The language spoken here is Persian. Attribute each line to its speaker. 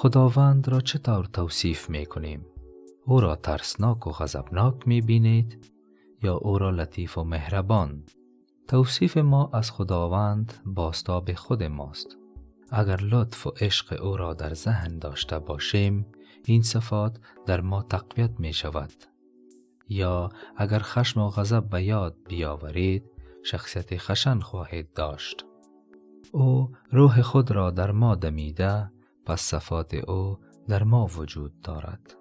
Speaker 1: خداوند را چطور توصیف می کنیم؟ او را ترسناک و غضبناک می بینید یا او را لطیف و مهربان؟ توصیف ما از خداوند باستاب خود ماست. اگر لطف و عشق او را در ذهن داشته باشیم این صفات در ما تقویت می شود یا اگر خشم و غضب به یاد بیاورید شخصیت خشن خواهید داشت او روح خود را در ما دمیده پس صفات او در ما وجود دارد.